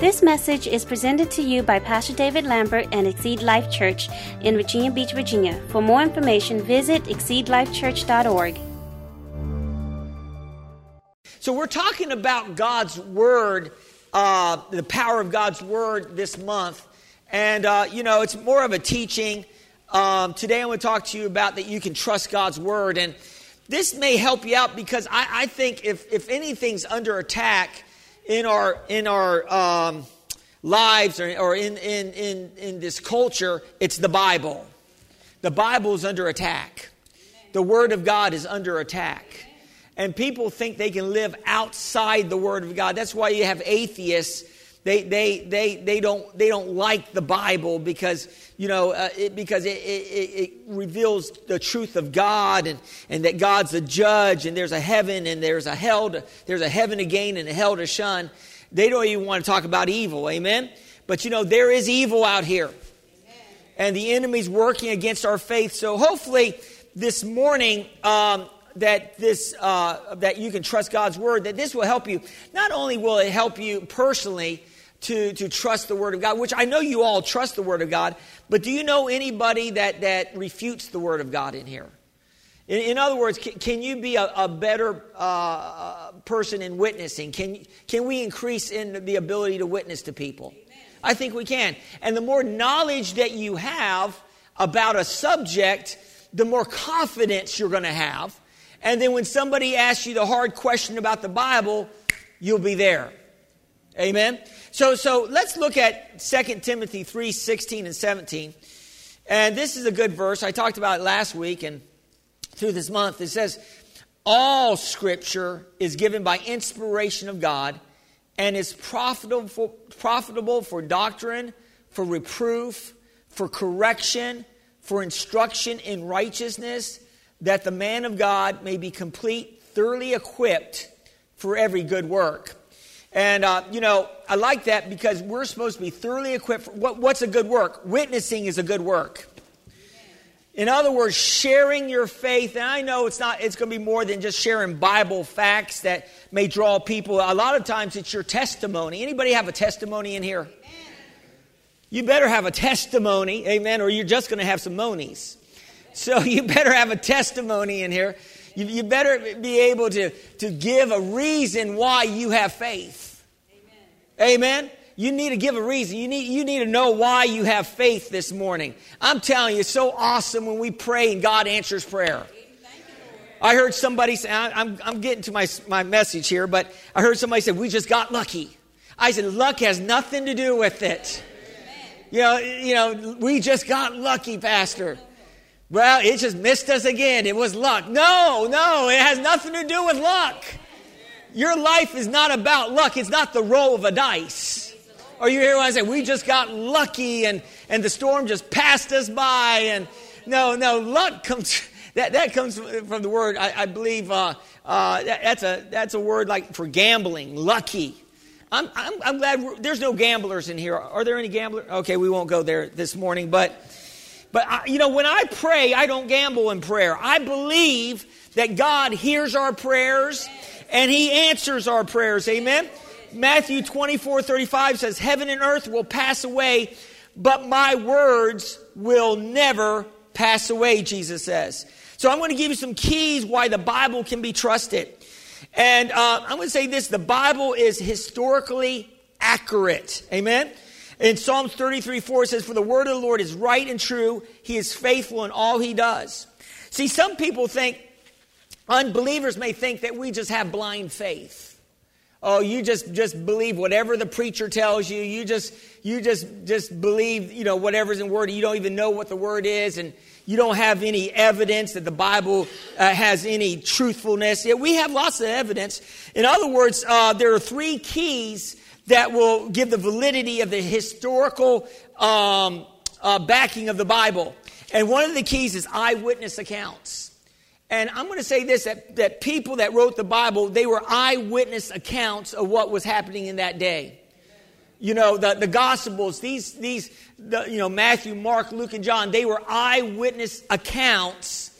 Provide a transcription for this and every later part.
This message is presented to you by Pastor David Lambert and Exceed Life Church in Virginia Beach, Virginia. For more information, visit exceedlifechurch.org. So, we're talking about God's Word, uh, the power of God's Word this month. And, uh, you know, it's more of a teaching. Um, today, I'm going to talk to you about that you can trust God's Word. And this may help you out because I, I think if, if anything's under attack, in our in our um, lives or, or in, in, in, in this culture, it's the Bible. The Bible is under attack. The Word of God is under attack. And people think they can live outside the Word of God. That's why you have atheists. They, they, they, they, don't, they don't like the Bible because, you know, uh, it, because it, it, it reveals the truth of God and, and that God's a judge and there's a heaven and there's a hell to, there's a heaven to gain and a hell to shun. They don't even want to talk about evil, amen? But you know, there is evil out here. And the enemy's working against our faith. So hopefully this morning, um, that this uh, that you can trust God's word. That this will help you. Not only will it help you personally to to trust the word of God, which I know you all trust the word of God, but do you know anybody that that refutes the word of God in here? In, in other words, can, can, you be a, a better uh, person in witnessing? Can can we increase in the ability to witness to people? I think we can. And the more knowledge that you have about a subject, the more confidence you're going to have and then when somebody asks you the hard question about the Bible, you'll be there. Amen. So so let's look at 2 Timothy 3, 16 and 17. And this is a good verse. I talked about it last week and through this month. It says, All scripture is given by inspiration of God and is profitable for, profitable for doctrine, for reproof, for correction, for instruction in righteousness that the man of God may be complete, thoroughly equipped for every good work. And, uh, you know, I like that because we're supposed to be thoroughly equipped. For, what, what's a good work? Witnessing is a good work. In other words, sharing your faith, and I know it's not, it's going to be more than just sharing Bible facts that may draw people. A lot of times it's your testimony. Anybody have a testimony in here? You better have a testimony, amen, or you're just going to have some monies. So you better have a testimony in here. You, you better be able to, to give a reason why you have faith. Amen. You need to give a reason. You need, you need to know why you have faith this morning. I'm telling you, it's so awesome when we pray and God answers prayer. I heard somebody say, I'm, I'm getting to my, my message here, but I heard somebody say, We just got lucky. I said, Luck has nothing to do with it. You know, you know, we just got lucky, Pastor. Well, it just missed us again. It was luck. No, no, it has nothing to do with luck. Your life is not about luck. It's not the roll of a dice. Or you hear what I say? We just got lucky and, and the storm just passed us by. And no, no, luck comes, that, that comes from the word, I, I believe, uh, uh, that, that's, a, that's a word like for gambling, lucky. I'm, I'm, I'm glad there's no gamblers in here. Are there any gamblers? Okay, we won't go there this morning, but but, I, you know, when I pray, I don't gamble in prayer. I believe that God hears our prayers and He answers our prayers. Amen? Matthew 24 35 says, Heaven and earth will pass away, but my words will never pass away, Jesus says. So I'm going to give you some keys why the Bible can be trusted. And uh, I'm going to say this the Bible is historically accurate. Amen? In Psalms 33 4, it says, For the word of the Lord is right and true. He is faithful in all he does. See, some people think, unbelievers may think that we just have blind faith. Oh, you just, just believe whatever the preacher tells you. You just, you just, just believe, you know, whatever's in word. You don't even know what the word is. And you don't have any evidence that the Bible uh, has any truthfulness. Yeah, we have lots of evidence. In other words, uh, there are three keys that will give the validity of the historical um, uh, backing of the Bible. And one of the keys is eyewitness accounts. And I'm going to say this that, that people that wrote the Bible, they were eyewitness accounts of what was happening in that day. You know, the, the Gospels, these, these the, you know, Matthew, Mark, Luke, and John, they were eyewitness accounts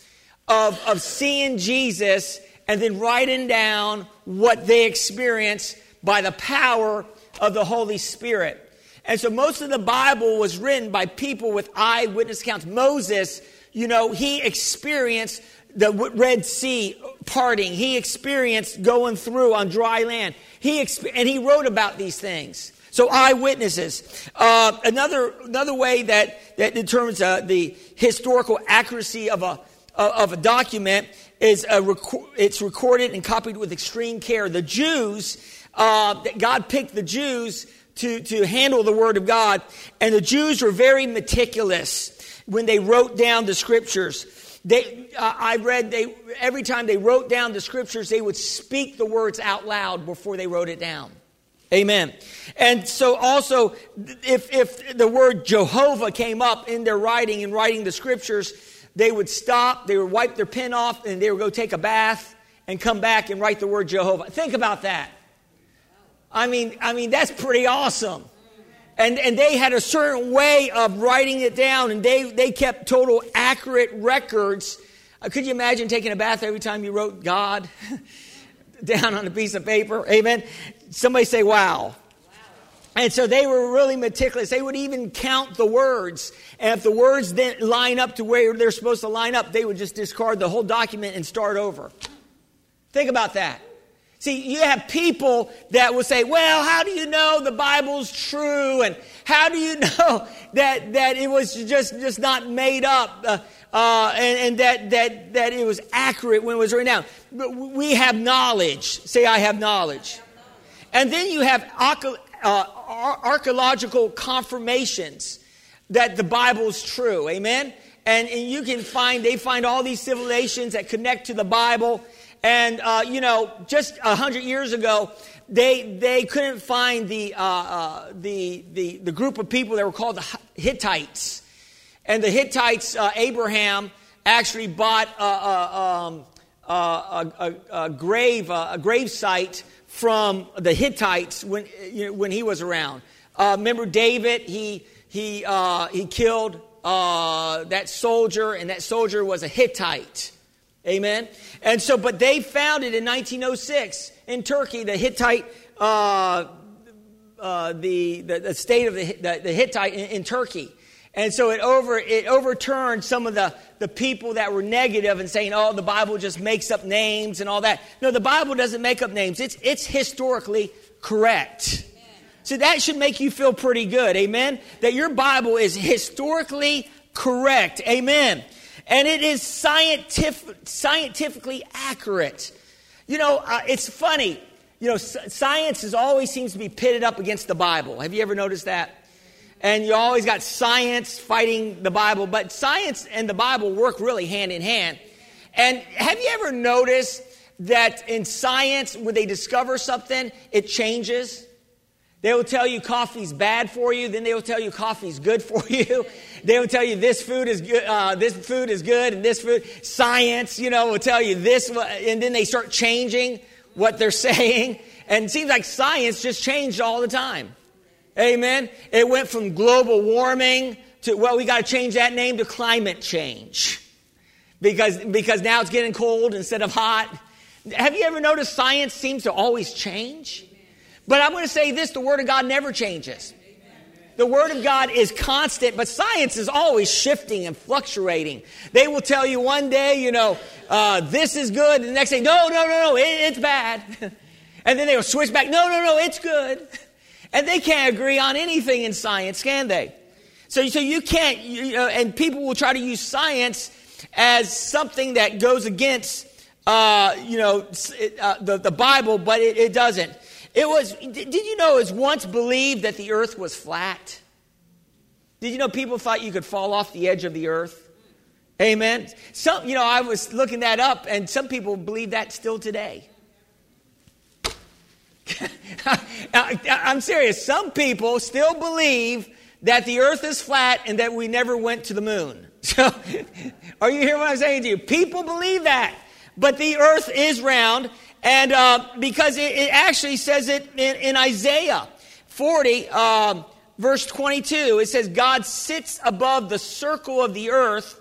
of, of seeing Jesus and then writing down what they experienced by the power of the Holy Spirit. And so most of the Bible was written by people with eyewitness accounts. Moses, you know, he experienced the Red Sea parting. He experienced going through on dry land. He exp- and he wrote about these things. So eyewitnesses. Uh, another another way that that determines uh, the historical accuracy of a of a document is a rec- it's recorded and copied with extreme care. The Jews, uh, God picked the Jews to, to handle the Word of God, and the Jews were very meticulous when they wrote down the Scriptures. They, uh, I read they every time they wrote down the Scriptures, they would speak the words out loud before they wrote it down. Amen. And so also, if, if the word Jehovah came up in their writing and writing the scriptures, they would stop, they would wipe their pen off, and they would go take a bath and come back and write the word Jehovah. Think about that. I mean, I mean that's pretty awesome. And, and they had a certain way of writing it down, and they, they kept total accurate records. Uh, could you imagine taking a bath every time you wrote God down on a piece of paper? Amen. Somebody say, wow. And so they were really meticulous. They would even count the words. And if the words didn't line up to where they're supposed to line up, they would just discard the whole document and start over. Think about that. See, you have people that will say, well, how do you know the Bible's true? And how do you know that, that it was just, just not made up? Uh, uh, and, and that, that, that it was accurate when it was written down. But we have knowledge. Say, I have knowledge. And then you have uh, archaeological confirmations that the Bible is true. Amen? And, and you can find, they find all these civilizations that connect to the Bible. And, uh, you know, just a hundred years ago, they, they couldn't find the, uh, uh, the, the, the group of people that were called the Hittites. And the Hittites, uh, Abraham actually bought a, a, um, a, a grave, a grave site from the Hittites when, you know, when he was around. Uh, remember David? He, he, uh, he killed uh, that soldier, and that soldier was a Hittite. Amen? And so, but they founded in 1906 in Turkey, the Hittite, uh, uh, the, the, the, state of the, the, the Hittite in, in Turkey. And so it, over, it overturned some of the, the people that were negative and saying, oh, the Bible just makes up names and all that. No, the Bible doesn't make up names, it's, it's historically correct. So that should make you feel pretty good. Amen? That your Bible is historically correct. Amen. And it is scientific, scientifically accurate. You know, uh, it's funny. You know, science is always seems to be pitted up against the Bible. Have you ever noticed that? and you always got science fighting the Bible, but science and the Bible work really hand in hand. And have you ever noticed that in science, when they discover something, it changes? They will tell you coffee's bad for you, then they will tell you coffee's good for you. They will tell you this food is good, uh, this food is good, and this food. Science, you know, will tell you this, and then they start changing what they're saying. And it seems like science just changed all the time. Amen. It went from global warming to, well, we got to change that name to climate change. Because, because now it's getting cold instead of hot. Have you ever noticed science seems to always change? But I'm going to say this the Word of God never changes. The Word of God is constant, but science is always shifting and fluctuating. They will tell you one day, you know, uh, this is good, and the next day, no, no, no, no, it, it's bad. and then they will switch back, no, no, no, it's good. And they can't agree on anything in science, can they? So, you so you can't, you know, and people will try to use science as something that goes against, uh, you know, uh, the, the Bible, but it, it doesn't. It was, did you know it was once believed that the earth was flat? Did you know people thought you could fall off the edge of the earth? Amen. Some, you know, I was looking that up, and some people believe that still today. I'm serious. Some people still believe that the earth is flat and that we never went to the moon. So, are you hearing what I'm saying to you? People believe that. But the earth is round, and uh, because it, it, actually says it in, in Isaiah 40, um, verse 22, it says, God sits above the circle of the earth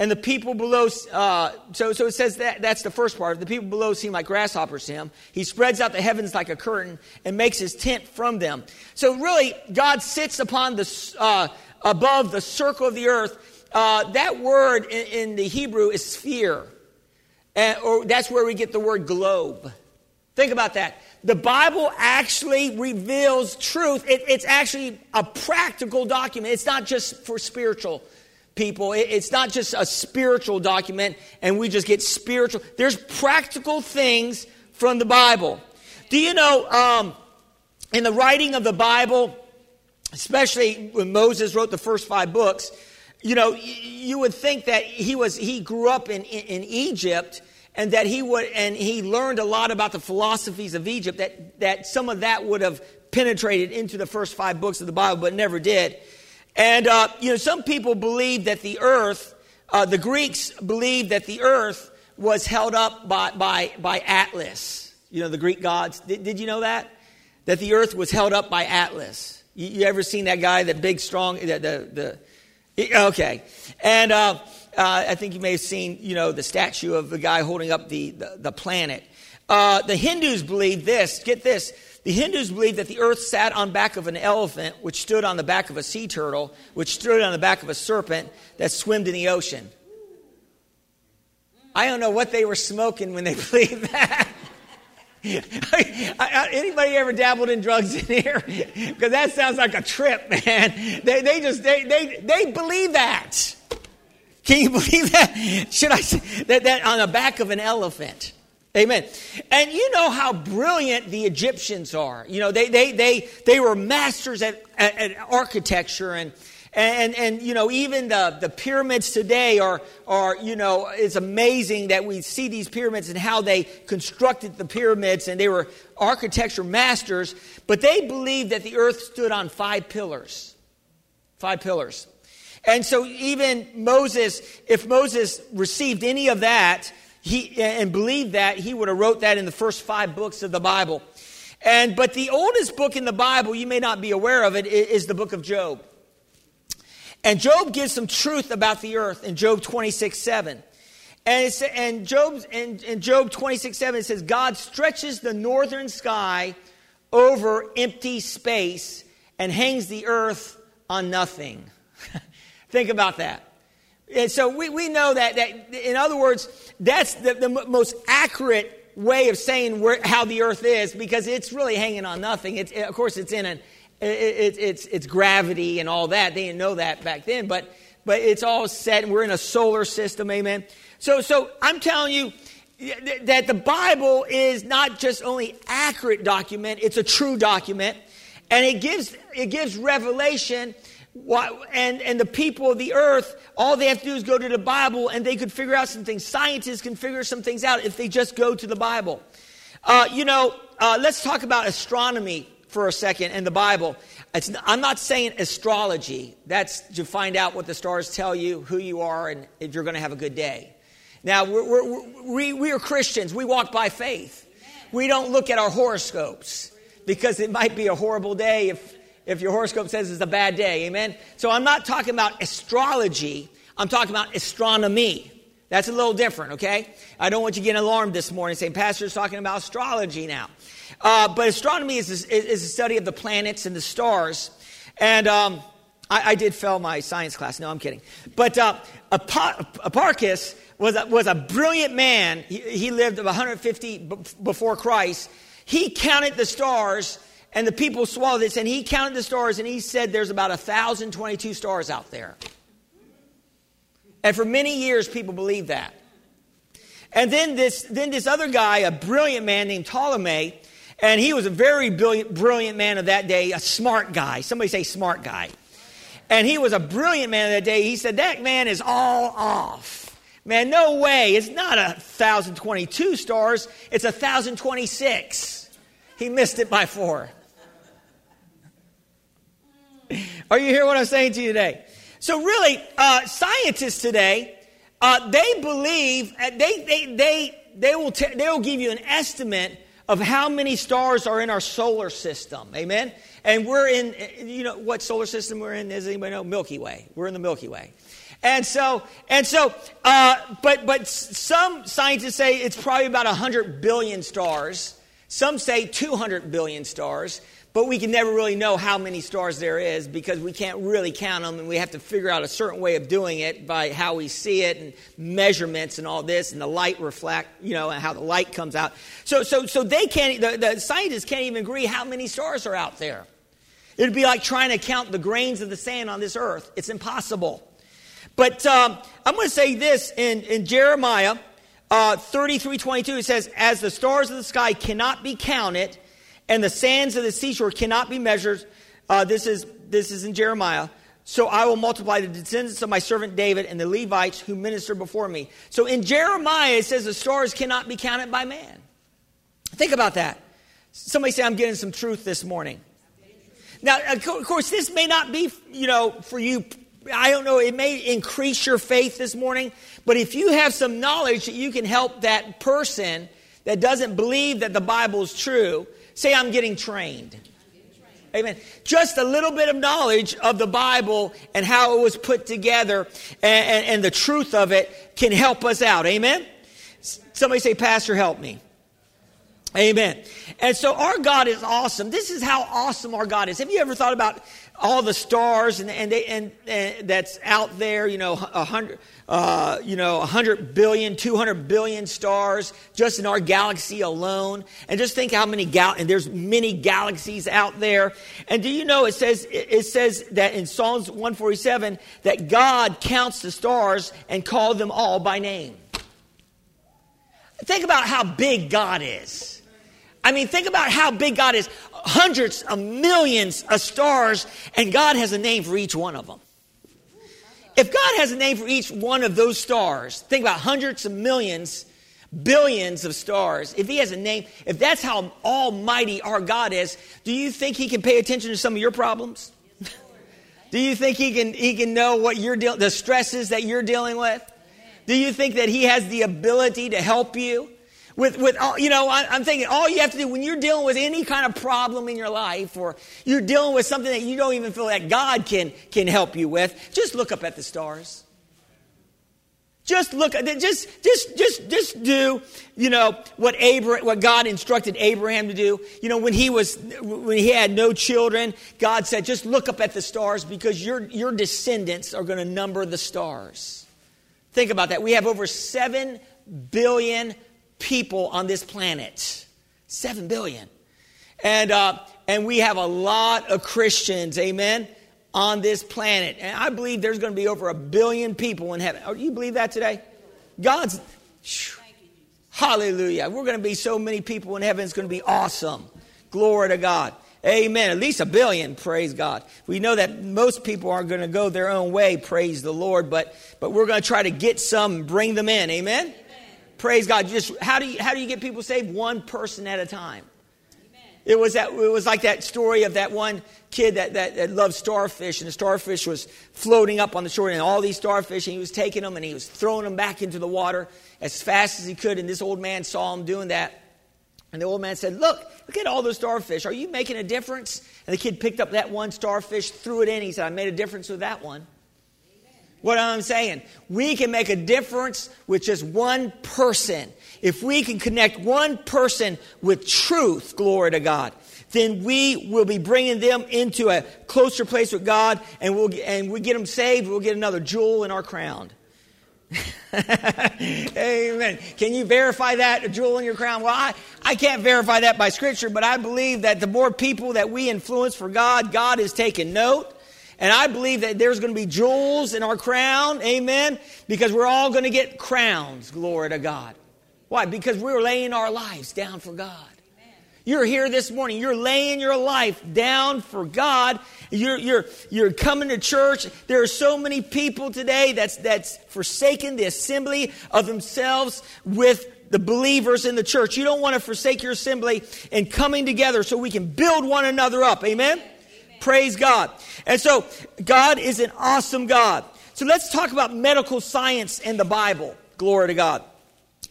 and the people below, uh, so, so it says that that's the first part. The people below seem like grasshoppers to him. He spreads out the heavens like a curtain and makes his tent from them. So really, God sits upon the, uh, above the circle of the earth. Uh, that word in, in, the Hebrew is sphere. And, or that's where we get the word globe. Think about that. The Bible actually reveals truth. It, it's actually a practical document. It's not just for spiritual people. It's not just a spiritual document and we just get spiritual. There's practical things from the Bible. Do you know, um, in the writing of the Bible, especially when Moses wrote the first five books, you know, you would think that he was, he grew up in, in, in Egypt and that he would, and he learned a lot about the philosophies of Egypt, that, that some of that would have penetrated into the first five books of the Bible, but never did. And, uh, you know, some people believe that the earth, uh, the Greeks believed that the earth was held up by, by, by Atlas. You know, the Greek gods. Did, did you know that? That the earth was held up by Atlas. You, you ever seen that guy, that big, strong, the, the, the okay. And uh, uh, I think you may have seen, you know, the statue of the guy holding up the, the, the planet. Uh, the Hindus believe this, get this, the Hindus believe that the earth sat on back of an elephant, which stood on the back of a sea turtle, which stood on the back of a serpent that swam in the ocean. I don't know what they were smoking when they believed that. Anybody ever dabbled in drugs in here? Because that sounds like a trip, man. They, they just they, they they believe that. Can you believe that? Should I say that, that on the back of an elephant? Amen. And you know how brilliant the Egyptians are. You know, they, they, they, they were masters at, at, at architecture and, and, and, you know, even the, the pyramids today are, are, you know, it's amazing that we see these pyramids and how they constructed the pyramids and they were architecture masters, but they believed that the earth stood on five pillars. Five pillars. And so even Moses, if Moses received any of that, he, and believed that, he would have wrote that in the first five books of the Bible. And, but the oldest book in the Bible, you may not be aware of it, is the book of Job. And Job gives some truth about the earth in Job 26, 7. And, and, Job's, in, in Job 26, 7, it says, God stretches the northern sky over empty space and hangs the earth on nothing. Think about that. And so we, we know that, that, in other words, that's the, the most accurate way of saying where, how the earth is because it's really hanging on nothing. It's, of course, it's in an, it, it, it's, it's gravity and all that. They didn't know that back then, but, but it's all set and we're in a solar system, amen. So, so I'm telling you that the Bible is not just only accurate document, it's a true document. And it gives, it gives revelation and, and the people of the earth, all they have to do is go to the Bible and they could figure out some things. Scientists can figure some things out if they just go to the Bible. Uh, you know, uh, let's talk about astronomy for a second in the Bible. It's, I'm not saying astrology. That's to find out what the stars tell you, who you are, and if you're going to have a good day. Now, we're, we're, we, we are Christians. We walk by faith. We don't look at our horoscopes because it might be a horrible day if if your horoscope says it's a bad day. Amen? So I'm not talking about astrology, I'm talking about astronomy. That's a little different, okay? I don't want you getting alarmed this morning saying, Pastor's talking about astrology now. Uh, but astronomy is, is, is, a study of the planets and the stars. And um, I, I, did fail my science class. No, I'm kidding. But uh, Hipparchus was a, was a brilliant man. He, he lived 150 b- before Christ. He counted the stars and the people swallowed this, and he counted the stars, and he said there's about 1,022 stars out there. And for many years, people believed that. And then this, then this other guy, a brilliant man named Ptolemy, and he was a very brilliant, brilliant man of that day, a smart guy. Somebody say smart guy. And he was a brilliant man of that day. He said, That man is all off. Man, no way. It's not a 1,022 stars, it's a 1,026. He missed it by four. Are you hearing what I'm saying to you today? So, really, uh, scientists today, uh, they believe, uh, they, they, they, they, will t- they will give you an estimate of how many stars are in our solar system. Amen? And we're in, you know, what solar system we're in? Does anybody know? Milky Way. We're in the Milky Way. And so, and so, uh, but but some scientists say it's probably about 100 billion stars. Some say 200 billion stars. But we can never really know how many stars there is because we can't really count them, and we have to figure out a certain way of doing it by how we see it and measurements and all this, and the light reflect, you know, and how the light comes out. So, so, so they can't. The, the scientists can't even agree how many stars are out there. It'd be like trying to count the grains of the sand on this earth. It's impossible. But um, I'm going to say this in, in Jeremiah uh, 33 22, it says, As the stars of the sky cannot be counted, and the sands of the seashore cannot be measured, uh, this, is, this is in Jeremiah. So I will multiply the descendants of my servant David and the Levites who minister before me. So in Jeremiah, it says the stars cannot be counted by man. Think about that. Somebody say, I'm getting some truth this morning. Now, of course, this may not be, you know, for you I don't know, it may increase your faith this morning, but if you have some knowledge that you can help that person that doesn't believe that the Bible is true, say, I'm getting trained. Amen. Just a little bit of knowledge of the Bible and how it was put together and, and, and the truth of it can help us out. Amen. Somebody say, Pastor, help me. Amen. And so our God is awesome. This is how awesome our God is. Have you ever thought about all the stars and, and, they, and, and that's out there, you know, a hundred, uh, you know, 100 billion, 200 billion stars just in our galaxy alone. And just think how many gal, and there's many galaxies out there. And do you know it says, it says that in Psalms 147 that God counts the stars and called them all by name. Think about how big God is. I mean, think about how big God is. Hundreds of millions of stars, and God has a name for each one of them. If God has a name for each one of those stars, think about hundreds of millions, billions of stars. If He has a name, if that's how almighty our God is, do you think He can pay attention to some of your problems? do you think He can, he can know what you're dealing, the stresses that you're dealing with? Do you think that He has the ability to help you? With, with all, you know, I, I'm thinking all you have to do when you're dealing with any kind of problem in your life or you're dealing with something that you don't even feel that God can, can help you with, just look up at the stars. Just look, just, just, just, just do, you know, what Abraham, what God instructed Abraham to do. You know, when he was, when he had no children, God said, just look up at the stars because your, your descendants are going to number the stars. Think about that. We have over seven billion people on this planet. Seven billion. And, uh, and we have a lot of Christians, amen, on this planet. And I believe there's going to be over a billion people in heaven. Oh, you believe that today? God's. hallelujah. We're going to be so many people in heaven. It's going to be awesome. Glory to God. Amen. At least a billion, praise God. We know that most people aren't going to go their own way, praise the Lord, but, but we're going to try to get some bring them in. Amen. Praise God. Just how do you how do you get people saved? One person at a time. It was that it was like that story of that one kid that, that, that, loved starfish, and the starfish was floating up on the shore, and all these starfish, and he was taking them and he was throwing them back into the water as fast as he could. And this old man saw him doing that. And the old man said, Look, look at all those starfish. Are you making a difference? And the kid picked up that one starfish, threw it in. He said, I made a difference with that one. What I'm saying, we can make a difference with just one person. If we can connect one person with truth, glory to God, then we will be bringing them into a closer place with God, and we'll and we get them saved. We'll get another jewel in our crown. Amen. Can you verify that, a jewel in your crown? Well, I, I can't verify that by Scripture, but I believe that the more people that we influence for God, God is taking note. And I believe that there's going to be jewels in our crown. Amen. Because we're all going to get crowns. Glory to God. Why? Because we're laying our lives down for God. You're here this morning. You're laying your life down for God. You're, you're, you're coming to church. There are so many people today that's, that's forsaken the assembly of themselves with the believers in the church. You don't want to forsake your assembly and coming together so we can build one another up. Amen? Praise God. And so, God is an awesome God. So, let's talk about medical science and the Bible. Glory to God.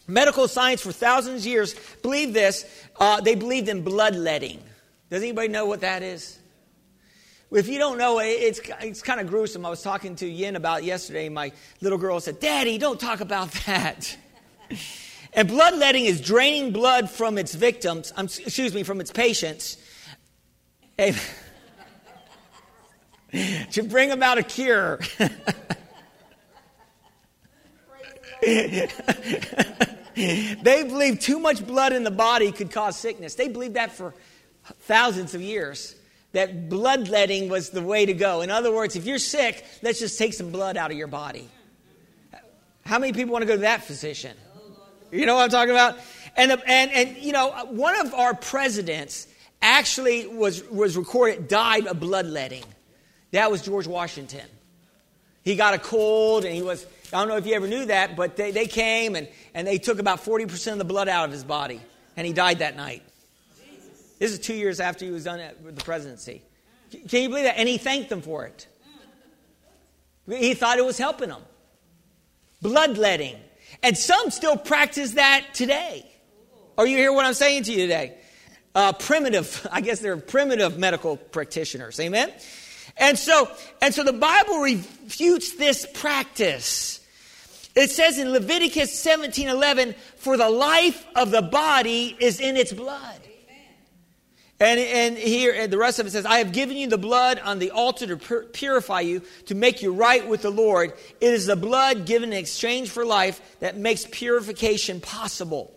Medical science for thousands of years believed this. Uh, they believed in bloodletting. Does anybody know what that is? If you don't know, it's, it's kind of gruesome. I was talking to Yin about yesterday. My little girl said, Daddy, don't talk about that. and bloodletting is draining blood from its victims, um, excuse me, from its patients. to bring about a cure. they believed too much blood in the body could cause sickness. They believed that for thousands of years that bloodletting was the way to go. In other words, if you're sick, let's just take some blood out of your body. How many people want to go to that physician? You know what I'm talking about? And, and, and you know, one of our presidents actually was, was recorded, died of bloodletting. That was George Washington. He got a cold and he was, I don't know if you ever knew that, but they, they came and, and they took about 40% of the blood out of his body. And he died that night. This is two years after he was done with the presidency. Can you believe that? And he thanked them for it. He thought it was helping them. Bloodletting. And some still practice that today. Are you hear what I'm saying to you today? Uh, primitive, I guess they're primitive medical practitioners. Amen? And so, and so the Bible refutes this practice. It says in Leviticus 17:11, "For the life of the body is in its blood." And, and here, and the rest of it says, I have given you the blood on the altar to pur- purify you, to make you right with the Lord. It is the blood given in exchange for life that makes purification possible.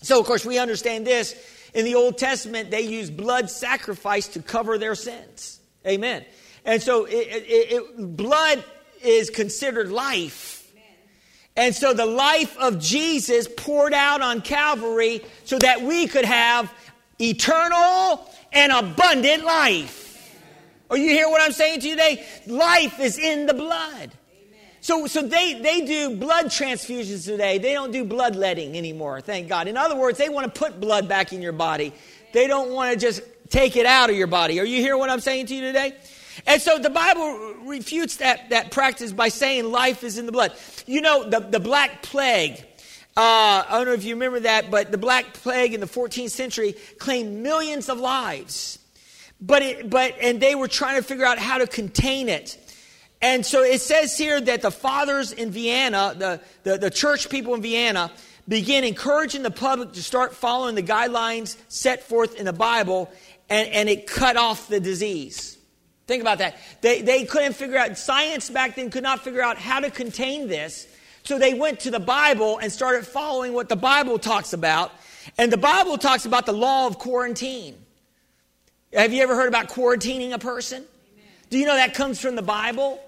So, of course, we understand this. In the Old Testament, they used blood sacrifice to cover their sins. Amen. And so, it, it, it, blood is considered life. And so, the life of Jesus poured out on Calvary so that we could have eternal and abundant life. Are you hear what I'm saying to you today? Life is in the blood. So, so they, they do blood transfusions today. They don't do bloodletting anymore, thank God. In other words, they want to put blood back in your body. They don't want to just take it out of your body. Are you hear what I'm saying to you today? And so the Bible refutes that, that practice by saying life is in the blood. You know, the, the Black Plague uh, I don't know if you remember that, but the Black Plague in the 14th century claimed millions of lives. But, it, but, and they were trying to figure out how to contain it. And so it says here that the fathers in Vienna, the, the, the church people in Vienna, began encouraging the public to start following the guidelines set forth in the Bible, and, and it cut off the disease. Think about that. They, they couldn't figure out, science back then could not figure out how to contain this. So they went to the Bible and started following what the Bible talks about. And the Bible talks about the law of quarantine. Have you ever heard about quarantining a person? Amen. Do you know that comes from the Bible?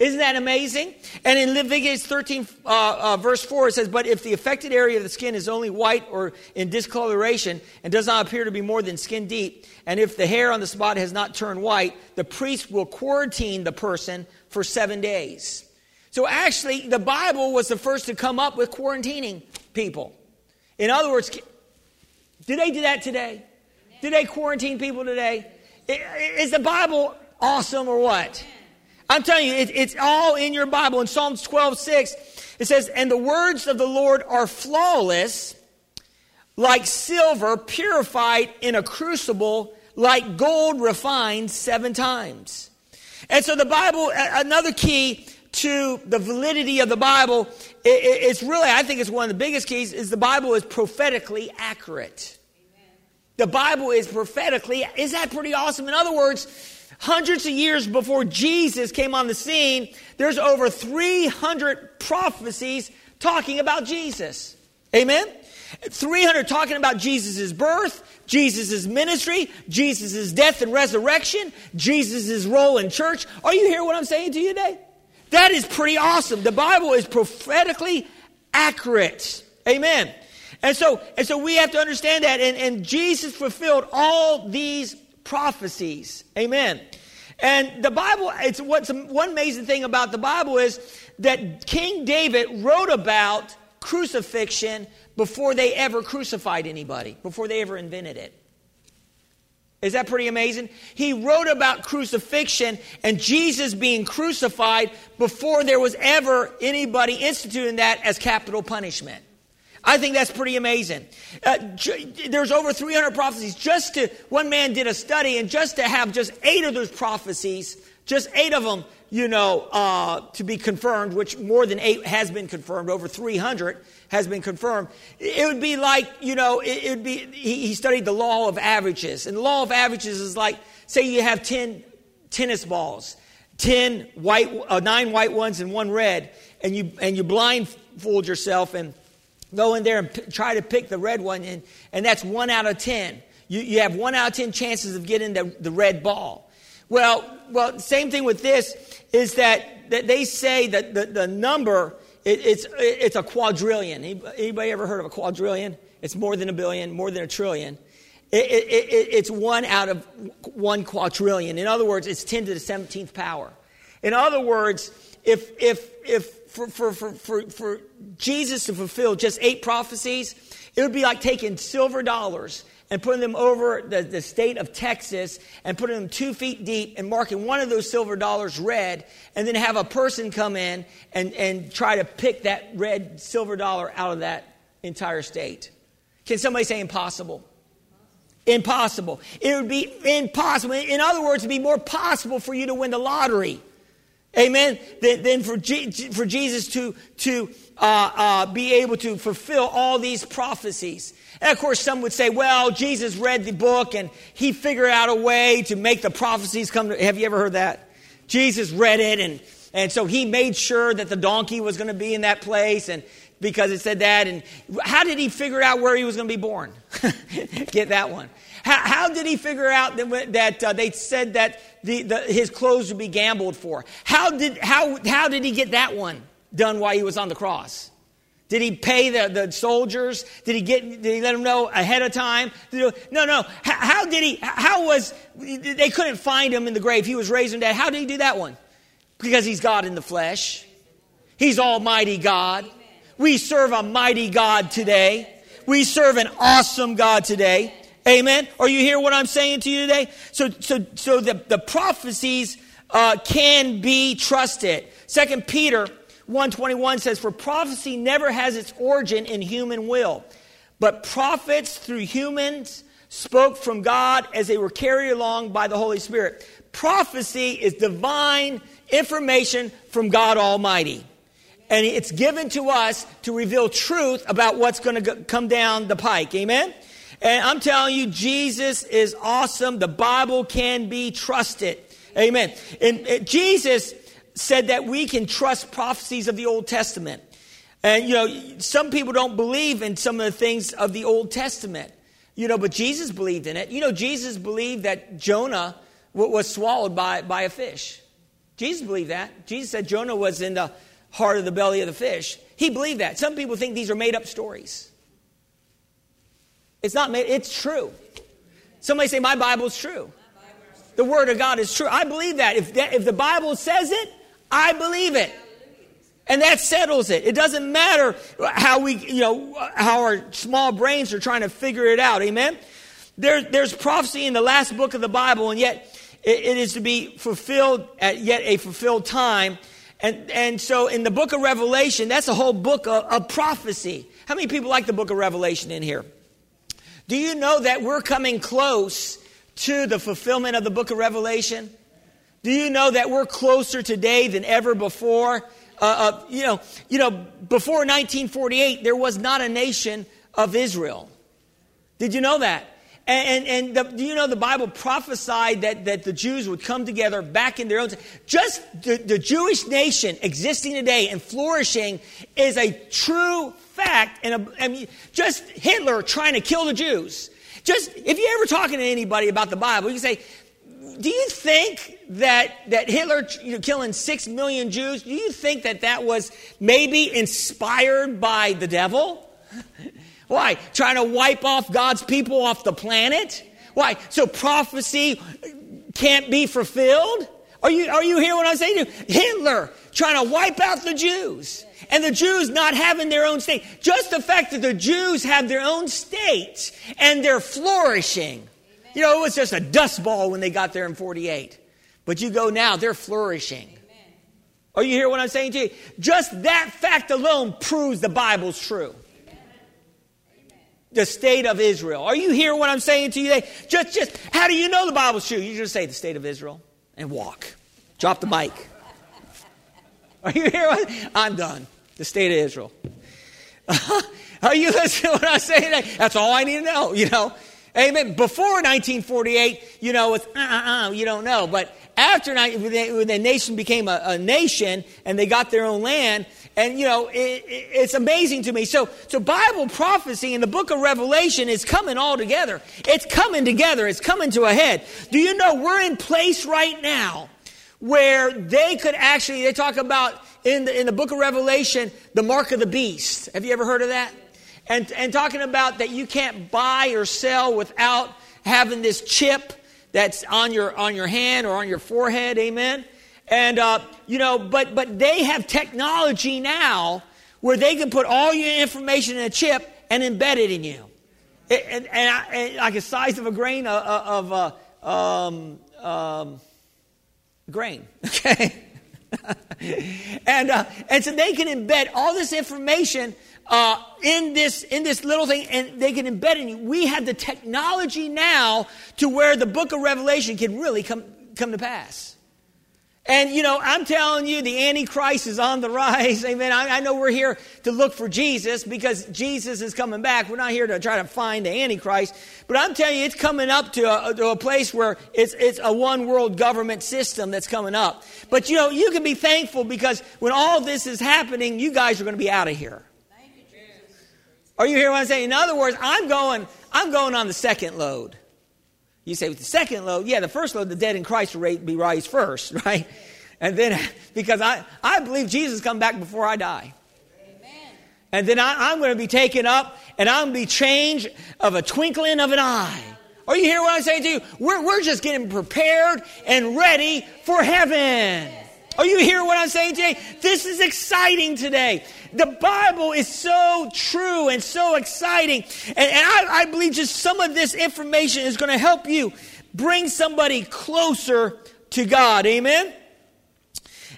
Isn't that amazing? And in Leviticus 13, uh, uh, verse 4, it says, But if the affected area of the skin is only white or in discoloration and does not appear to be more than skin deep, and if the hair on the spot has not turned white, the priest will quarantine the person for seven days. So actually, the Bible was the first to come up with quarantining people. In other words, do they do that today? Do they quarantine people today? Is the Bible awesome or what? I'm telling you, it's all in your Bible. In Psalms 12, 6, it says, And the words of the Lord are flawless, like silver purified in a crucible, like gold refined seven times. And so the Bible, another key to the validity of the Bible, it's really, I think it's one of the biggest keys, is the Bible is prophetically accurate. The Bible is prophetically, is that pretty awesome? In other words, hundreds of years before Jesus came on the scene, there's over 300 prophecies talking about Jesus. Amen? 300 talking about Jesus' birth, Jesus' ministry, Jesus' death and resurrection, Jesus' role in church. Are you hearing what I'm saying to you today? That is pretty awesome. The Bible is prophetically accurate. Amen. And so, and so we have to understand that. And, and Jesus fulfilled all these prophecies. Amen. And the Bible, it's what's one amazing thing about the Bible is that King David wrote about crucifixion before they ever crucified anybody, before they ever invented it. Is that pretty amazing? He wrote about crucifixion and Jesus being crucified before there was ever anybody instituting that as capital punishment. I think that's pretty amazing. Uh, there's over 300 prophecies. Just to, one man did a study, and just to have just eight of those prophecies, just eight of them, you know, uh, to be confirmed, which more than eight has been confirmed, over 300 has been confirmed. It would be like, you know, it, would be, he, he studied the law of averages. And the law of averages is like, say you have 10 tennis balls, 10 white, uh, nine white ones and one red, and you, and you blindfold yourself and go in there and p- try to pick the red one, and, and that's one out of 10. You, you have one out of 10 chances of getting the, the red ball. Well, well, same thing with this is that, that they say that the, the number, it, it's, it's a quadrillion. Anybody ever heard of a quadrillion? It's more than a billion, more than a trillion. It, it, it's one out of one quadrillion. In other words, it's 10 to the 17th power. In other words, if, if, if for, for, for, for, for Jesus to fulfill just eight prophecies, it would be like taking silver dollars and putting them over the, the state of Texas and putting them two feet deep and marking one of those silver dollars red, and then have a person come in and, and try to pick that red silver dollar out of that entire state. Can somebody say impossible? Impossible. It would be impossible. In other words, it'd be more possible for you to win the lottery Amen. Then, than for, G, for Jesus to, to uh, uh, be able to fulfill all these prophecies. And of course, some would say, well, Jesus read the book and he figured out a way to make the prophecies come to. Have you ever heard that? Jesus read it and, and so he made sure that the donkey was going to be in that place and because it said that. And how did he figure out where he was going to be born? Get that one. How, how did he figure out that, that uh, they said that the, the, his clothes would be gambled for? How did, how, how did he get that one done while he was on the cross? Did he pay the, the soldiers? Did he get? Did he let them know ahead of time? no, no. How, how, did he? How was? They couldn't find him in the grave. He was raised from dead. How did he do that one? Because he's God in the flesh. He's Almighty God. We serve a mighty God today. We serve an awesome God today. Amen. Are you hear what I'm saying to you today? So, so, so the, the prophecies uh, can be trusted. Second Peter 121 says, For prophecy never has its origin in human will, but prophets through humans spoke from God as they were carried along by the Holy Spirit. Prophecy is divine information from God Almighty. And it's given to us to reveal truth about what's going to come down the pike. Amen? And I'm telling you, Jesus is awesome. The Bible can be trusted. Amen. And, Jesus said that we can trust prophecies of the Old Testament. And, you know, some people don't believe in some of the things of the Old Testament, you know, but Jesus believed in it. You know, Jesus believed that Jonah was swallowed by, by a fish. Jesus believed that. Jesus said Jonah was in the heart of the belly of the fish. He believed that. Some people think these are made up stories. It's not made, it's true. Somebody say, My Bible's true. The Word of God is true. I believe that. If, that, if the Bible says it, I believe it. And that settles it. It doesn't matter how we, you know, how our small brains are trying to figure it out. Amen? There, there's prophecy in the last book of the Bible, and yet it, it is to be fulfilled at yet a fulfilled time. And, and so in the book of Revelation, that's a whole book of, of prophecy. How many people like the book of Revelation in here? Do you know that we're coming close to the fulfillment of the book of Revelation? Do you know that we're closer today than ever before? Uh, uh, you know, you know, before 1948, there was not a nation of Israel. Did you know that? And, and, and the, do you know the Bible prophesied that, that the Jews would come together back in their own. Just the, the Jewish nation existing today and flourishing is a true fact, and a, I mean, just Hitler trying to kill the Jews. Just if you're ever talking to anybody about the Bible, you say, do you think that, that Hitler you know, killing six million Jews, do you think that that was maybe inspired by the devil? Why? Trying to wipe off God's people off the planet? Why? So prophecy can't be fulfilled? Are you, are you hearing what I'm saying? To you? Hitler trying to wipe out the Jews and the Jews not having their own state. Just the fact that the Jews have their own state and they're flourishing. Amen. You know, it was just a dust ball when they got there in 48. But you go now, they're flourishing. Amen. Are you hear what I'm saying to you? Just that fact alone proves the Bible's true. The state of Israel. Are you hearing what I'm saying to you today? Just, just, how do you know the Bible's true? You just say the state of Israel and walk. Drop the mic. Are you hearing? I'm done. The state of Israel. Are you listening to what I'm saying? That's all I need to know, you know. Amen. Before 1948, you know, it's uh, uh, uh, you don't know. But after when the nation became a, a, nation and they got their own land, and you know, it, it, it's amazing to me. So, so Bible prophecy in the book of Revelation is coming all together. It's coming together. It's coming to a head. Do you know we're in place right now where they could actually? They talk about in the in the book of Revelation the mark of the beast. Have you ever heard of that? And and talking about that you can't buy or sell without having this chip that's on your on your hand or on your forehead. Amen. And uh, you know, but but they have technology now where they can put all your information in a chip and embed it in you, and, and, and like a size of a grain of, of uh, um, um, grain. Okay. and uh, and so they can embed all this information uh, in this in this little thing, and they can embed in you. We have the technology now to where the Book of Revelation can really come come to pass. And you know, I'm telling you, the Antichrist is on the rise. Amen. I, I, know we're here to look for Jesus because Jesus is coming back. We're not here to try to find the Antichrist, but I'm telling you, it's coming up to a, to a place where it's it's a one world government system that's coming up. But you know, you can be thankful because when all this is happening, you guys are going to be out of here. You, Are you hearing what I'm saying? In other words, I'm going, I'm going on the second load. You say, with the second load, yeah, the first load, the dead in Christ will be raised first, right? And then, because I, I believe Jesus come back before I die. Amen. And then I, I'm going to be taken up and I'm going to be changed of a twinkling of an eye. Are you hearing what I'm saying to you? We're, we're just getting prepared and ready for heaven. Are you hearing what I'm saying today? This is exciting today. The Bible is so true and so exciting. And, and I, I believe just some of this information is going to help you bring somebody closer to God. Amen?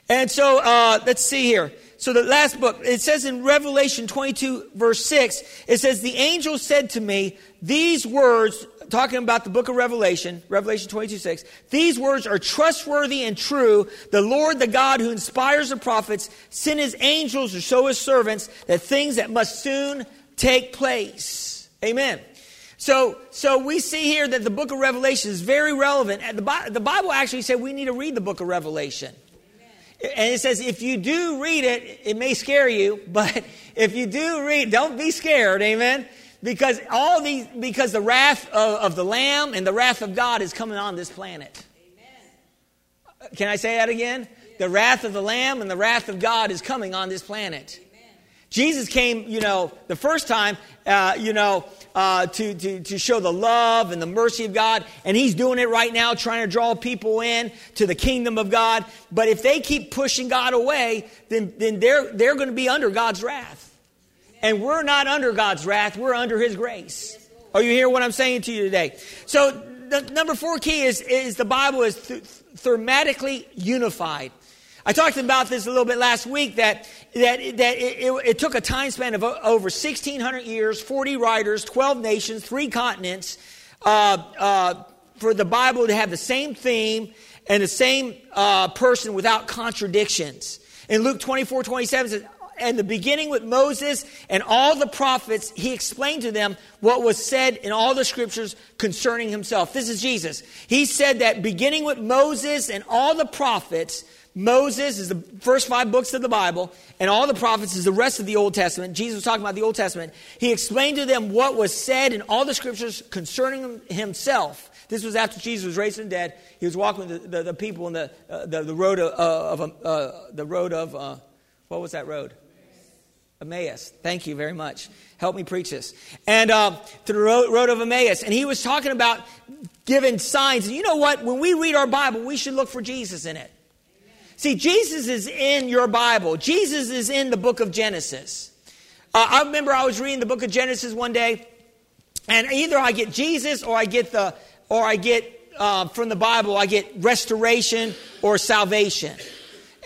And so uh, let's see here. So the last book, it says in Revelation 22, verse 6, it says, The angel said to me, These words talking about the book of Revelation, Revelation 22 6. These words are trustworthy and true. The Lord, the God who inspires the prophets, sent his angels to show his servants that things that must soon take place. Amen. So, so we see here that the book of Revelation is very relevant. The, the Bible actually said we need to read the book of Revelation. And it says, if you do read it, it may scare you, but if you do read, don't be scared, amen? Because all these, because the wrath of, of the Lamb and the wrath of God is coming on this planet. Amen. Can I say that again? The wrath of the Lamb and the wrath of God is coming on this planet. Jesus came, you know, the first time, uh, you know, uh, to, to, to show the love and the mercy of God. And he's doing it right now, trying to draw people in to the kingdom of God. But if they keep pushing God away, then, then they're, they're going to be under God's wrath. And we're not under God's wrath, we're under His grace. Are you hearing what I'm saying to you today? So, the number four key is, is the Bible is th- thematically unified. I talked about this a little bit last week that, that, that it, it, it, took a time span of over 1,600 years, 40 writers, 12 nations, three continents, uh, uh, for the Bible to have the same theme and the same uh, person without contradictions. In Luke 24 27 says, and the beginning with Moses and all the prophets, he explained to them what was said in all the scriptures concerning himself. This is Jesus. He said that beginning with Moses and all the prophets, Moses is the first five books of the Bible, and all the prophets is the rest of the Old Testament. Jesus was talking about the Old Testament. He explained to them what was said in all the scriptures concerning himself. This was after Jesus was raised from the dead. He was walking with the, the, the people in the, uh, the, the, road of, uh, of uh, the road of, uh, what was that road? Emmaus. Thank you very much. Help me preach this. And uh, to the road, road of Emmaus. And he was talking about giving signs. And you know what? When we read our Bible, we should look for Jesus in it. See, Jesus is in your Bible. Jesus is in the book of Genesis. Uh, I remember I was reading the book of Genesis one day, and either I get Jesus or I get the, or I get uh, from the Bible, I get restoration or salvation.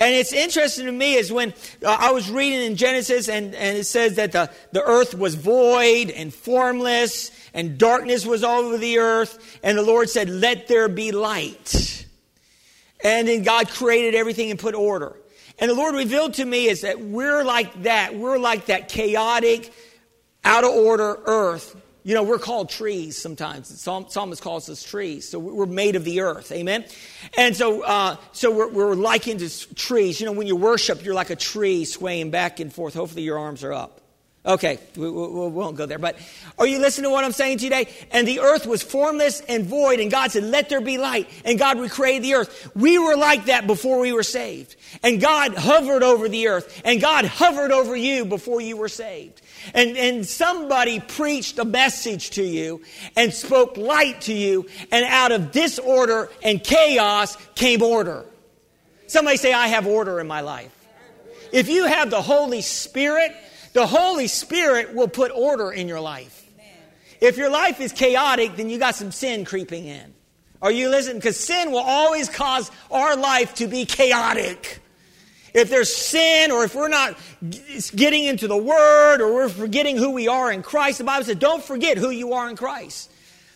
And it's interesting to me is when uh, I was reading in Genesis and, and it says that the, the earth was void and formless and darkness was all over the earth. And the Lord said, Let there be light. And then God created everything and put order. And the Lord revealed to me is that we're like that. We're like that chaotic, out of order earth you know, we're called trees sometimes. Psalm, psalmist calls us trees. So we're made of the earth. Amen? And so, uh, so we're, we're likened to trees. You know, when you worship, you're like a tree swaying back and forth. Hopefully your arms are up. Okay, we, we, we, won't go there. But are you listening to what I'm saying today? And the earth was formless and void, and God said, Let there be light. And God recreated the earth. We were like that before we were saved. And God hovered over the earth, and God hovered over you before you were saved. And, and somebody preached a message to you and spoke light to you, and out of disorder and chaos came order. Somebody say, I have order in my life. If you have the Holy Spirit, the Holy Spirit will put order in your life. If your life is chaotic, then you got some sin creeping in. Are you listening? Because sin will always cause our life to be chaotic. If there's sin, or if we're not getting into the Word, or we're forgetting who we are in Christ, the Bible says, don't forget who you are in Christ.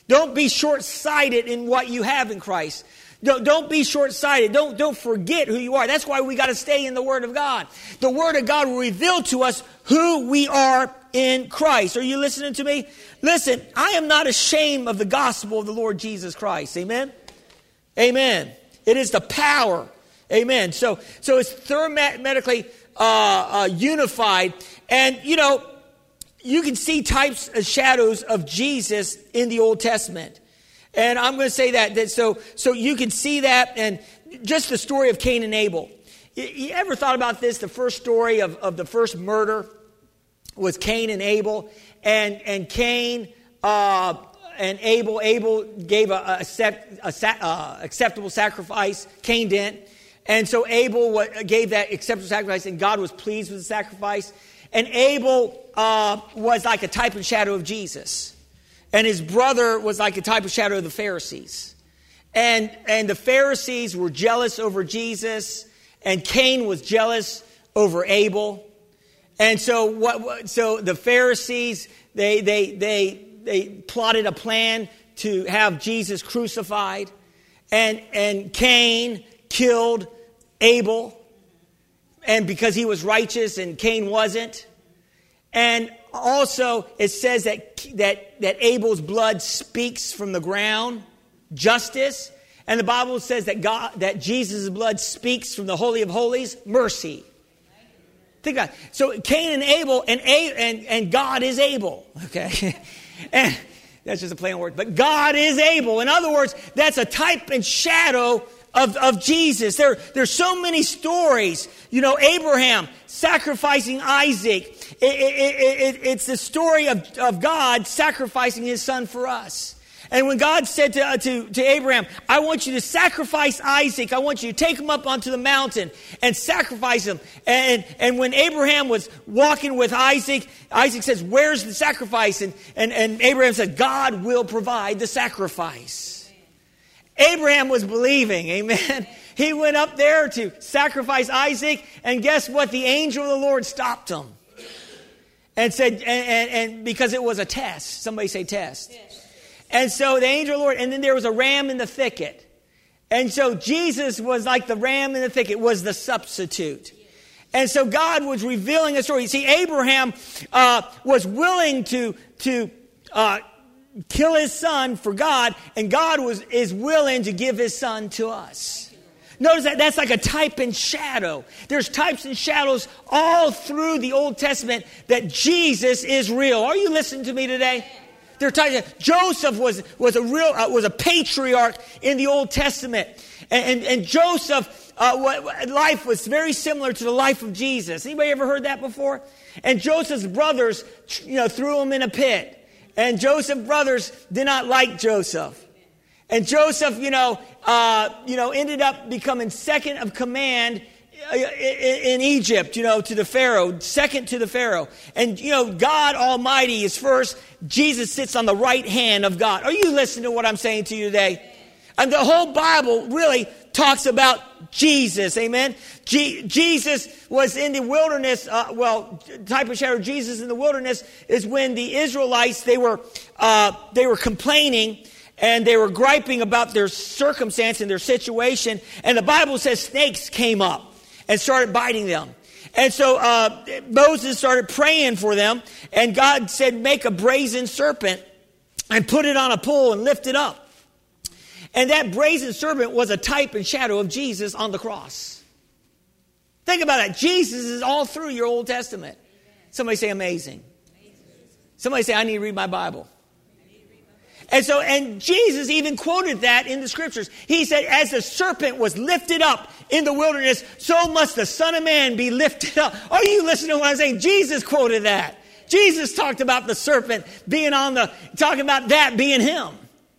Don't be short sighted in what you have in Christ. Don't, don't be short sighted. Don't, don't forget who you are. That's why we got to stay in the Word of God. The Word of God will reveal to us who we are in Christ. Are you listening to me? Listen, I am not ashamed of the gospel of the Lord Jesus Christ. Amen? Amen. It is the power. Amen. So, so it's thermometrically uh, uh, unified. And, you know, you can see types of shadows of Jesus in the Old Testament. And I'm going to say that, that so, so you can see that and just the story of Cain and Abel. You, you ever thought about this? The first story of, of the first murder was Cain and Abel. And, and Cain uh, and Abel, Abel gave a, a, a, uh, acceptable sacrifice. Cain didn't. And so Abel gave that acceptable sacrifice, and God was pleased with the sacrifice. And Abel uh, was like a type and shadow of Jesus. And his brother was like a type of shadow of the Pharisees. And, and the Pharisees were jealous over Jesus, and Cain was jealous over Abel. And so, what, so the Pharisees, they, they, they, they plotted a plan to have Jesus crucified. And, and Cain killed Abel. And because he was righteous and Cain wasn't. And also, it says that, that, that Abel's blood speaks from the ground, justice. And the Bible says that, God, that Jesus' blood speaks from the Holy of Holies, mercy. Think about it. So Cain and Abel, and, A, and, and God is able. Okay? and that's just a plain word. But God is able. In other words, that's a type and shadow of, of Jesus. There, there's so many stories. You know, Abraham sacrificing Isaac. It, it, it, it's the story of, of God sacrificing his son for us. And when God said to, uh, to, to Abraham, I want you to sacrifice Isaac, I want you to take him up onto the mountain and sacrifice him. And, and when Abraham was walking with Isaac, Isaac says, Where's the sacrifice? And, and, and Abraham said, God will provide the sacrifice. Abraham was believing, amen. He went up there to sacrifice Isaac, and guess what? The angel of the Lord stopped him and said, and, and, and because it was a test. Somebody say test. Yes. And so the angel of the Lord, and then there was a ram in the thicket. And so Jesus was like the ram in the thicket, was the substitute. And so God was revealing a story. See, Abraham uh, was willing to, to uh, kill his son for God, and God was, is willing to give his son to us. Notice that that's like a type and shadow. There's types and shadows all through the Old Testament that Jesus is real. Are you listening to me today? Are types. Joseph was, was a real uh, was a patriarch in the Old Testament, and, and, and Joseph uh, life was very similar to the life of Jesus. Anybody ever heard that before? And Joseph's brothers, you know, threw him in a pit. And Joseph's brothers did not like Joseph. And Joseph, you know, uh, you know, ended up becoming second of command uh, in Egypt, you know, to the Pharaoh, second to the Pharaoh. And, you know, God Almighty is first. Jesus sits on the right hand of God. Are you listening to what I'm saying to you today? And the whole Bible really talks about Jesus. Amen. Jesus was in the wilderness. Uh, well, type of shadow Jesus in the wilderness is when the Israelites they were uh, they were complaining and they were griping about their circumstance and their situation. And the Bible says snakes came up and started biting them. And so uh, Moses started praying for them, and God said, "Make a brazen serpent and put it on a pole and lift it up." And that brazen serpent was a type and shadow of Jesus on the cross. Think about that. Jesus is all through your Old Testament. Somebody say amazing. Somebody say, I need to read my Bible. And so, and Jesus even quoted that in the scriptures. He said, as the serpent was lifted up in the wilderness, so must the Son of Man be lifted up. Are you listening to what I'm saying? Jesus quoted that. Jesus talked about the serpent being on the, talking about that being him.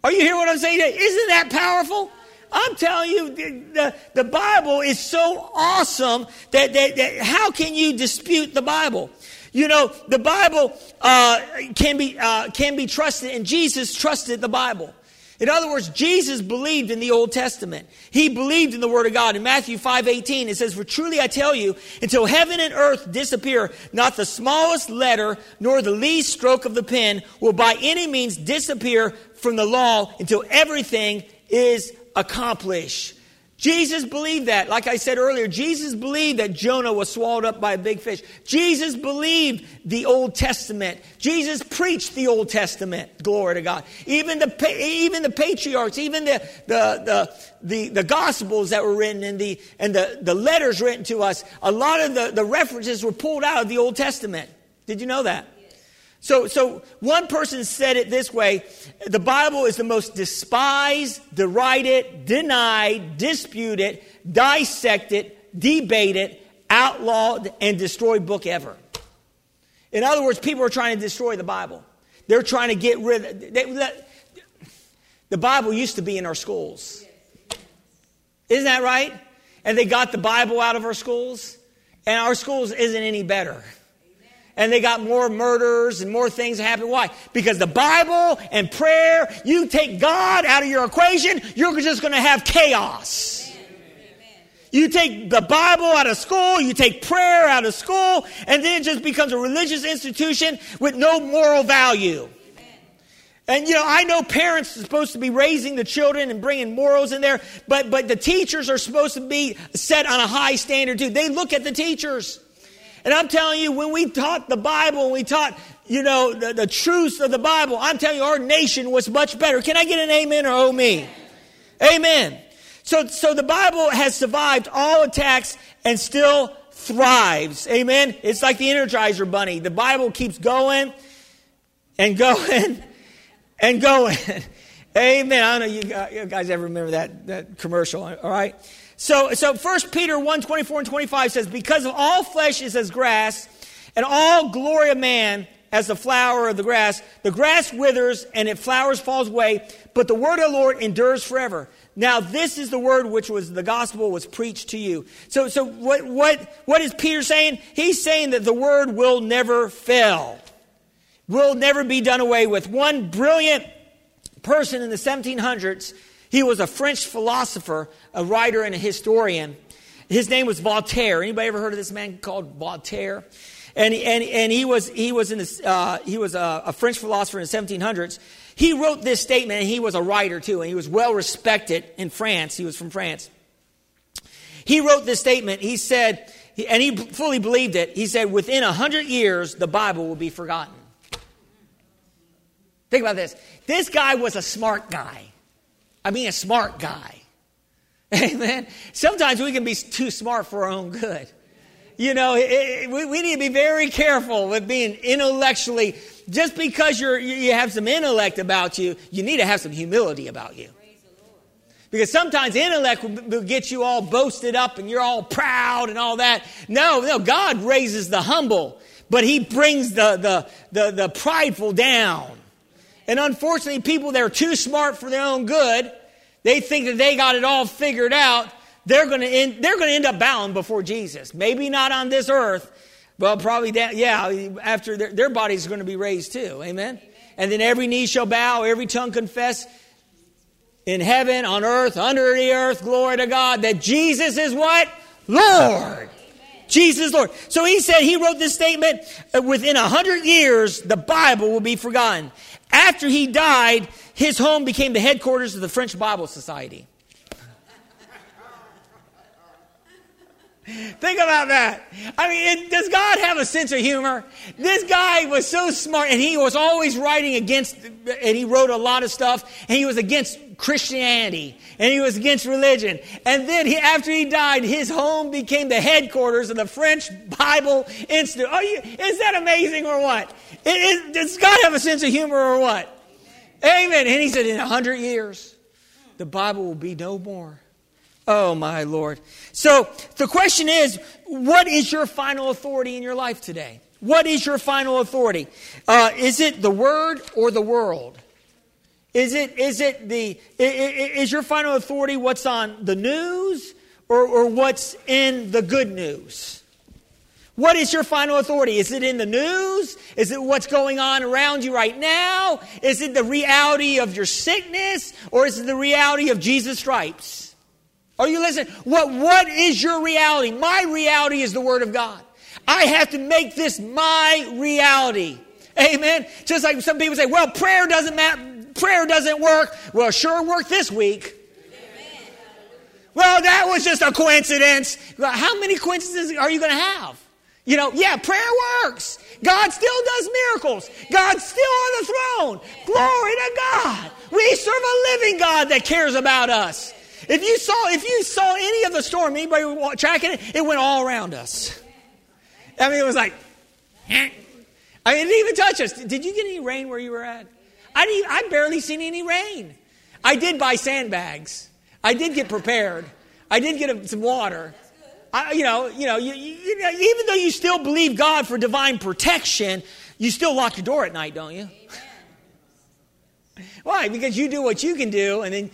Are you hearing what I'm saying? Isn't that powerful? I'm telling you, the, the Bible is so awesome that, that, that how can you dispute the Bible? You know, the Bible uh, can, be, uh, can be trusted, and Jesus trusted the Bible. In other words, Jesus believed in the Old Testament. He believed in the Word of God. In Matthew 5 18, it says, For truly I tell you, until heaven and earth disappear, not the smallest letter nor the least stroke of the pen will by any means disappear from the law until everything is accomplished. Jesus believed that. Like I said earlier, Jesus believed that Jonah was swallowed up by a big fish. Jesus believed the Old Testament. Jesus preached the Old Testament. Glory to God. Even the, even the patriarchs, even the, the, the, the, the gospels that were written and the, and the, the letters written to us, a lot of the, the references were pulled out of the Old Testament. Did you know that? So, so one person said it this way the Bible is the most despised, derided, denied, disputed, dissected, debated, outlawed, and destroyed book ever. In other words, people are trying to destroy the Bible. They're trying to get rid of the Bible used to be in our schools. Isn't that right? And they got the Bible out of our schools, and our schools isn't any better and they got more murders and more things happen. Why? Because the Bible and prayer, you take God out of your equation, you're just going to have chaos. You take the Bible out of school, you take prayer out of school, and then it just becomes a religious institution with no moral value. And you know, I know parents are supposed to be raising the children and bringing morals in there, but but the teachers are supposed to be set on a high standard too. They look at the teachers. And I'm telling you, when we taught the Bible, and we taught, you know, the, the truths of the Bible, I'm telling you, our nation was much better. Can I get an amen or oh me? Amen. So, so the Bible has survived all attacks and still thrives. Amen. It's like the Energizer Bunny. The Bible keeps going and going and going. Amen. I don't know you guys ever remember that, that commercial. All right. So, so 1 Peter 1 24 and 25 says, Because of all flesh is as grass, and all glory of man as the flower of the grass, the grass withers and its flowers falls away, but the word of the Lord endures forever. Now, this is the word which was the gospel was preached to you. So, so what, what, what is Peter saying? He's saying that the word will never fail, will never be done away with. One brilliant person in the 1700s he was a French philosopher, a writer, and a historian. His name was Voltaire. Anybody ever heard of this man called Voltaire? And, and, and he was, he was, in this, uh, he was a, a French philosopher in the 1700s. He wrote this statement, and he was a writer too, and he was well respected in France. He was from France. He wrote this statement. He said, and he fully believed it. He said, within a hundred years, the Bible will be forgotten. Think about this. This guy was a smart guy. I mean, a smart guy. Amen. Sometimes we can be too smart for our own good. You know, it, it, we, we need to be very careful with being intellectually. Just because you're, you have some intellect about you, you need to have some humility about you. Because sometimes intellect will get you all boasted up and you're all proud and all that. No, no, God raises the humble, but He brings the, the, the, the prideful down. And unfortunately, people that are too smart for their own good, they think that they got it all figured out. They're going to end, they're going to end up bowing before Jesus. Maybe not on this earth, but probably that, yeah, after their, their body's going to be raised too. Amen? Amen? And then every knee shall bow, every tongue confess. in heaven, on earth, under the earth, glory to God, that Jesus is what? Lord. Jesus Lord. So he said, he wrote this statement, uh, within a hundred years, the Bible will be forgotten. After he died, his home became the headquarters of the French Bible Society. Think about that. I mean, it, does God have a sense of humor? This guy was so smart, and he was always writing against, and he wrote a lot of stuff, and he was against Christianity, and he was against religion. And then he, after he died, his home became the headquarters of the French Bible Institute. Are you, is that amazing or what? It, it, does God have a sense of humor or what? Amen. And he said, in a hundred years, the Bible will be no more. Oh, my Lord. So the question is what is your final authority in your life today? What is your final authority? Uh, is it the Word or the world? Is it, is it the, is your final authority what's on the news or, or what's in the good news? What is your final authority? Is it in the news? Is it what's going on around you right now? Is it the reality of your sickness? Or is it the reality of Jesus' stripes? Are you listening? What, what is your reality? My reality is the Word of God. I have to make this my reality. Amen. Just like some people say, well, prayer doesn't matter, prayer doesn't work. Well, sure worked this week. Well, that was just a coincidence. How many coincidences are you going to have? You know, yeah, prayer works. God still does miracles. God's still on the throne. Glory to God. We serve a living God that cares about us. If you saw, if you saw any of the storm, anybody tracking it, it went all around us. I mean, it was like. I mean, it didn't even touch us. Did you get any rain where you were at? I didn't. I barely seen any rain. I did buy sandbags. I did get prepared. I did get some water. I, you know, you know, you, you, even though you still believe God for divine protection, you still lock your door at night, don't you? Why? Because you do what you can do, and then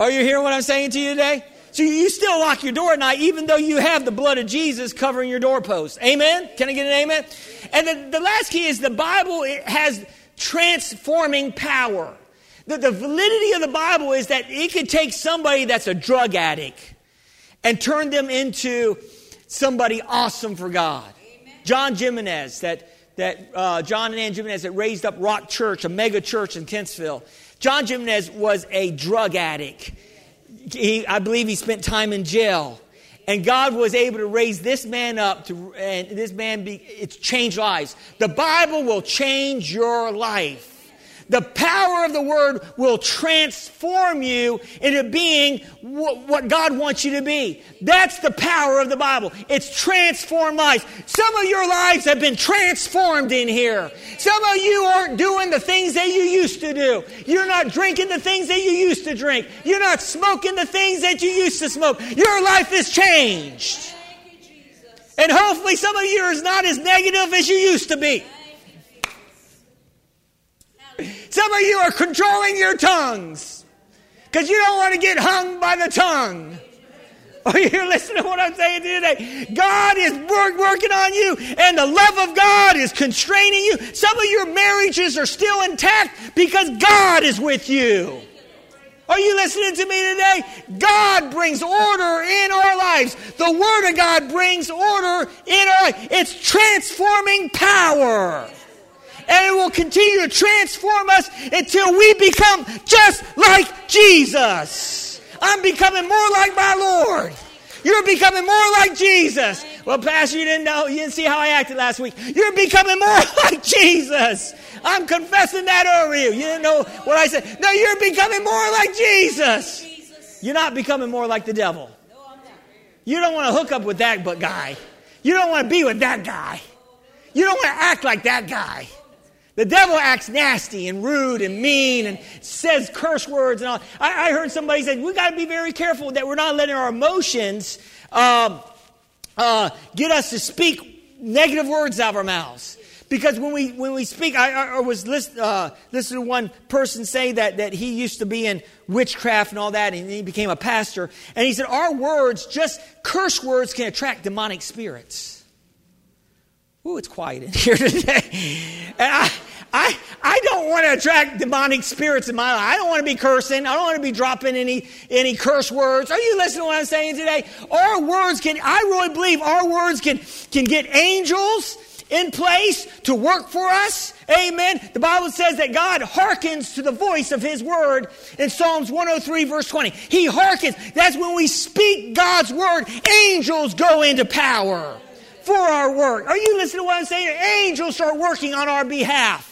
are you hearing what I'm saying to you today? So you still lock your door at night, even though you have the blood of Jesus covering your doorpost. Amen? Can I get an amen? And the, the last key is the Bible has transforming power. The, the validity of the Bible is that it could take somebody that's a drug addict and turn them into somebody awesome for God. Amen. John Gimenez, that, that uh, John and Anne Gimenez that raised up Rock Church, a mega church in Kempsville. John Gimenez was a drug addict. He, I believe he spent time in jail. And God was able to raise this man up to, and this man, be, it's changed lives. The Bible will change your life. The power of the word will transform you into being what God wants you to be. That's the power of the Bible. It's transformed lives. Some of your lives have been transformed in here. Some of you aren't doing the things that you used to do. You're not drinking the things that you used to drink. You're not smoking the things that you used to smoke. Your life is changed. And hopefully some of you are not as negative as you used to be. Some of you are controlling your tongues because you don't want to get hung by the tongue. Are you listening to what I'm saying to you today? God is work, working on you, and the love of God is constraining you. Some of your marriages are still intact because God is with you. Are you listening to me today? God brings order in our lives. The Word of God brings order in our life. It's transforming power and it will continue to transform us until we become just like Jesus. I'm becoming more like my Lord. You're becoming more like Jesus. Well, Pastor, you didn't know, you didn't see how I acted last week. You're becoming more like Jesus. I'm confessing that over you. You didn't know what I said. No, you're becoming more like Jesus. You're not becoming more like the devil. You don't want to hook up with that guy. You don't want to be with that guy. You don't want to act like that guy. The devil acts nasty and rude and mean and says curse words and all. I, I heard somebody say, we got to be very careful that we're not letting our emotions uh, uh, get us to speak negative words out of our mouths. Because when we, when we speak, I, I was list, uh, listening to one person say that, that he used to be in witchcraft and all that, and he became a pastor. And he said, Our words, just curse words, can attract demonic spirits. Ooh, it's quiet in here today. And I, I, I don't want to attract demonic spirits in my life. I don't want to be cursing. I don't want to be dropping any, any curse words. Are you listening to what I'm saying today? Our words can, I really believe our words can, can get angels in place to work for us. Amen. The Bible says that God hearkens to the voice of His word in Psalms 103, verse 20. He hearkens. That's when we speak God's word, angels go into power for our work. Are you listening to what I'm saying? Angels start working on our behalf.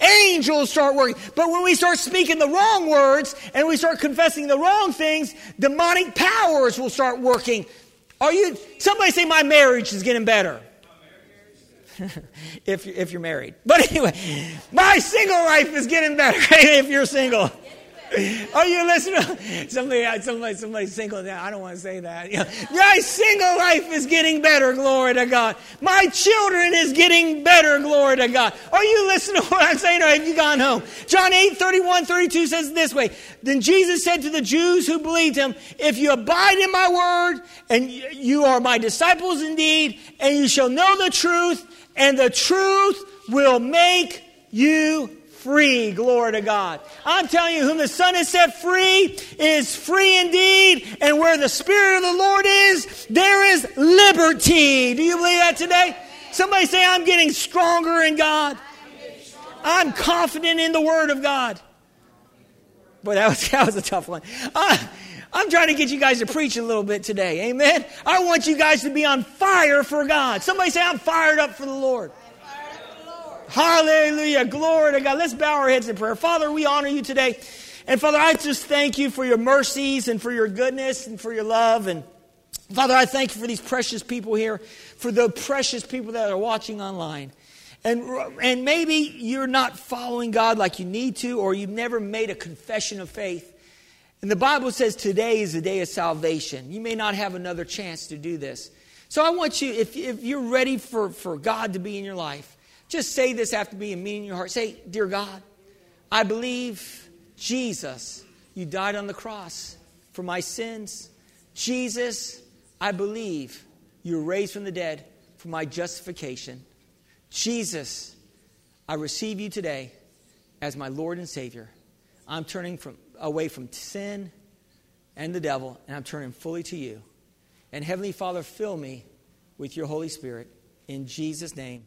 Angels start working. But when we start speaking the wrong words and we start confessing the wrong things, demonic powers will start working. Are you, somebody say, my marriage is getting better. if, if you're married. But anyway, my single life is getting better if you're single. Are you listening? Somebody, somebody, somebody single. I don't want to say that. Know, my single life is getting better. Glory to God. My children is getting better. Glory to God. Are you listening to what I'm saying, or have you gone home? John 8, 31, 32 says this way. Then Jesus said to the Jews who believed him, "If you abide in my word, and you are my disciples indeed, and you shall know the truth, and the truth will make you free. Glory to God. I'm telling you, whom the Son has set free is free indeed. And where the Spirit of the Lord is, there is liberty. Do you believe that today? Somebody say, I'm getting stronger in God. I'm confident in the Word of God. Boy, that was, that was a tough one. Uh, I'm trying to get you guys to preach a little bit today. Amen. I want you guys to be on fire for God. Somebody say, I'm fired up for the Lord. Hallelujah. Glory to God. Let's bow our heads in prayer. Father, we honor you today. And Father, I just thank you for your mercies and for your goodness and for your love. And Father, I thank you for these precious people here, for the precious people that are watching online. And, and maybe you're not following God like you need to, or you've never made a confession of faith. And the Bible says today is the day of salvation. You may not have another chance to do this. So I want you, if, if you're ready for, for God to be in your life, just say this after me and mean in your heart. Say, Dear God, I believe Jesus, you died on the cross for my sins. Jesus, I believe you were raised from the dead for my justification. Jesus, I receive you today as my Lord and Savior. I'm turning from, away from sin and the devil, and I'm turning fully to you. And Heavenly Father, fill me with your Holy Spirit. In Jesus' name.